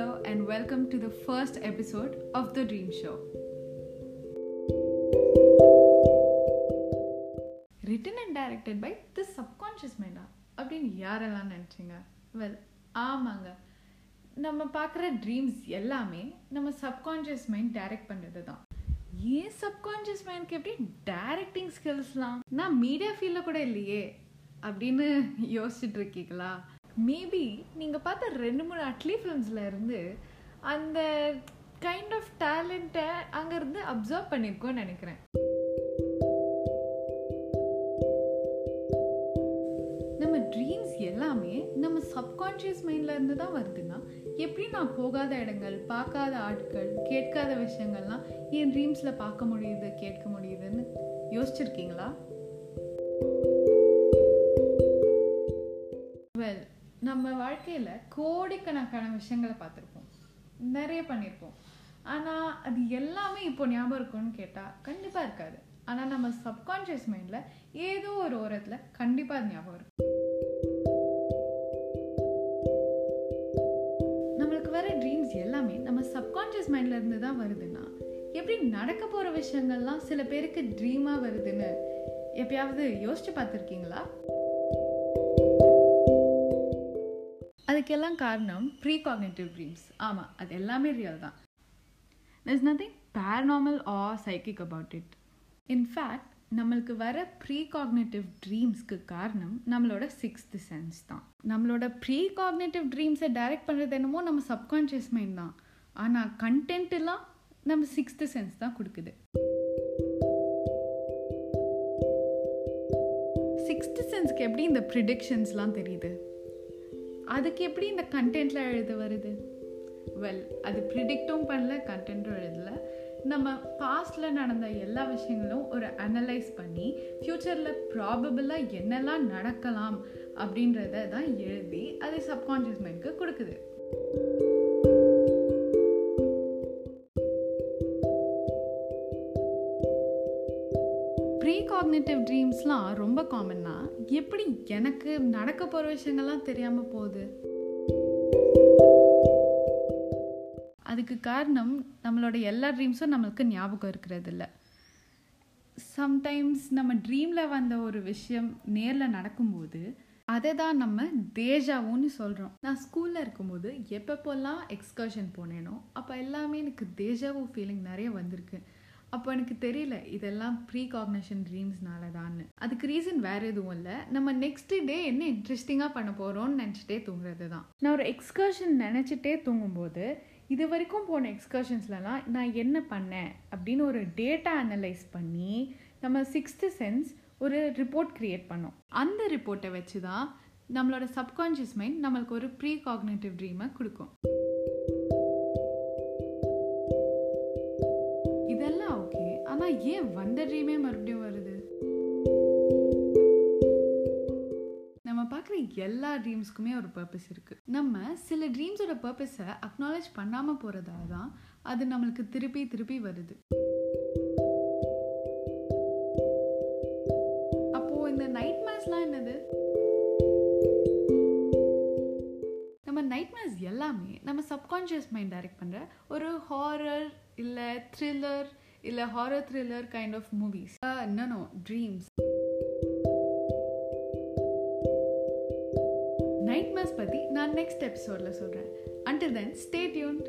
hello, and welcome to the first episode of The Dream Show. Written and directed by The subconscious மைண்டா அப்படின்னு யாரெல்லாம் நினச்சிங்க? Well ஆமாங்க. நம்ம பார்க்குற ட்ரீம்ஸ் எல்லாமே நம்ம சப்கான்ஷியஸ் மைண்ட் டைரக்ட் பண்ணுறது தான். ஏன் சப்கான்ஷியஸ் மைண்ட்க்கு எப்படி டைரக்டிங் ஸ்கில்ஸ்லாம் நான் மீடியா ஃபீல்டில் கூட இல்லையே அப்படின்னு யோசிச்சுட்டு இருக்கீங்களா? மேபி நீங்கள் பார்த்த ரெண்டு மூணு அட்லி ஃபிலிம்ஸில் இருந்து அந்த கைண்ட் ஆஃப் டேலண்ட்டை அங்கேருந்து அப்சர்வ் பண்ணியிருக்கோன்னு நினைக்கிறேன். நம்ம ட்ரீம்ஸ் எல்லாமே நம்ம சப்கான்ஷியஸ் மைண்டில் இருந்து தான் வருதுன்னா எப்படி நான் போகாத இடங்கள் பார்க்காத ஆட்கள் கேட்காத விஷயங்கள்லாம் என் ட்ரீம்ஸில் பார்க்க முடியுது கேட்க முடியுதுன்னு யோசிச்சிருக்கீங்களா? நம்ம வாழ்க்கையில் கோடிக்கணக்கான விஷயங்களை பார்த்துருப்போம். நிறைய பண்ணியிருப்போம் ஆனால் அது எல்லாமே இப்போ ஞாபகம் இருக்கும்னு கேட்டால் கண்டிப்பாக இருக்காது. ஆனால் நம்ம சப்கான்ஷியஸ் மைண்டில் ஏதோ ஒரு ஓரத்தில் கண்டிப்பாக அது ஞாபகம் இருக்கும் நம்மளுக்கு வர ட்ரீம்ஸ் எல்லாமே நம்ம சப்கான்ஷியஸ் மைண்டில் இருந்து தான் வருதுன்னா எப்படி நடக்க போகிற விஷயங்கள்லாம் சில பேருக்கு ட்ரீமாக வருதுன்னு எப்பயாவது யோசிச்சு பார்த்துருக்கீங்களா? அதுக்கெல்லாம் காரணம் ப்ரீ காக்னேட்டிவ் ட்ரீம்ஸ் ஆமாம் அது எல்லாமே ரியல் தான். Is nothing paranormal or psychic about it in fact நம்மளுக்கு வர ப்ரீ காக்னேட்டிவ் ட்ரீம்ஸ்க்கு காரணம் நம்மளோட சிக்ஸ்த் சென்ஸ் தான். நம்மளோட ப்ரீ காக்னேட்டிவ் ட்ரீம்ஸை டைரக்ட் பண்ணுறது என்னமோ நம்ம சப்கான்ஷியஸ் மைண்ட் தான். ஆனால் கண்டென்ட் எல்லாம் நம்ம சிக்ஸ்த் சென்ஸ் தான் கொடுக்குது. சிக்ஸ்த்து சென்ஸ்க்கு எப்படி இந்த ப்ரிடிக்ஷன்ஸ்லாம் தெரியுது? அதுக்கு எப்படி இந்த கண்டென்ட்டில் எழுத வருது? வெல் அது ப்ரிடிக்டும் பண்ணல கண்டென்ட்டும் எழுதல. நம்ம பாஸ்டில் நடந்த எல்லா விஷயங்களும் ஒரு அனலைஸ் பண்ணி ஃப்யூச்சரில் ப்ராபபிளாக என்னெல்லாம் நடக்கலாம் அப்படின்றத தான் எழுதி அது சப்கான்ஷியஸ் மைண்ட்க்கு கொடுக்குது. காக்னேட்டிவ் ட்ரீம்ஸ்லாம் ரொம்ப காமன்னா எப்படி எனக்கு நடக்க போகிற விஷயங்கள்லாம் தெரியாமல் போகுது? அதுக்கு காரணம் நம்மளோட எல்லா ட்ரீம்ஸும் நம்மளுக்கு ஞாபகம் இருக்கிறது இல்லை சம்டைம்ஸ் நம்ம ட்ரீமில் வந்த ஒரு விஷயம் நேரில் நடக்கும்போது அதை தான் நம்ம தேஜாவுன்னு சொல்கிறோம் நான் ஸ்கூலில் இருக்கும்போது எப்பப்போல்லாம் எக்ஸ்கர்ஷன் போனேனோ அப்போ எல்லாமே எனக்கு தேஜாவும் ஃபீலிங் நிறைய வந்திருக்கு. அப்போ எனக்கு தெரியல இதெல்லாம் ப்ரீ காக்னேஷன் ட்ரீம்ஸ்னால தான்னு. அதுக்கு ரீசன் வேற எதுவும் இல்லை. நம்ம நெக்ஸ்ட் டே என்ன இன்ட்ரெஸ்டிங்காக பண்ண போகிறோம்னு நினச்சிட்டே தூங்குறது தான் நான் ஒரு எக்ஸ்கர்ஷன் நினச்சிட்டே தூங்கும்போது இது வரைக்கும் போன எக்ஸ்கர்ஷன்ஸ்லலாம் நான் என்ன பண்ணேன் அப்படின்னு ஒரு டேட்டா அனலைஸ் பண்ணி நம்ம சிக்ஸ்த்து சென்ஸ் ஒரு ரிப்போர்ட் க்ரியேட் பண்ணோம். அந்த ரிப்போர்ட்டை வச்சு தான் நம்மளோட சப்கான்ஷியஸ் மைண்ட் நம்மளுக்கு ஒரு ப்ரீ காக்னேட்டிவ் ட்ரீமை கொடுக்கும். ஆனால் ஏன் வந்த ட்ரீமே மறுபடியும் வருது? நம்ம பார்க்குற எல்லா ட்ரீம்ஸ்க்குமே ஒரு பர்பஸ் இருக்குது நம்ம சில ட்ரீம்ஸோட பர்பஸை அக்னாலேஜ் பண்ணாமல் போகிறதால தான் அது நம்மளுக்கு திருப்பி திருப்பி வருது. அப்போது இந்த நைட் மேஸ்லாம் என்னது? நம்ம நைட் மேஸ் எல்லாமே நம்ம சப்கான்ஷியஸ் மைண்ட் டைரக்ட் பண்ணுற ஒரு ஹாரர் இல்லை த்ரில்லர் இல்லை horror thriller kind of movies no dreams nightmares பற்றி நான் நெக்ஸ்ட் எபிசோடில் சொல்கிறேன் அண்டில் தென் ஸ்டே டியூன்ட்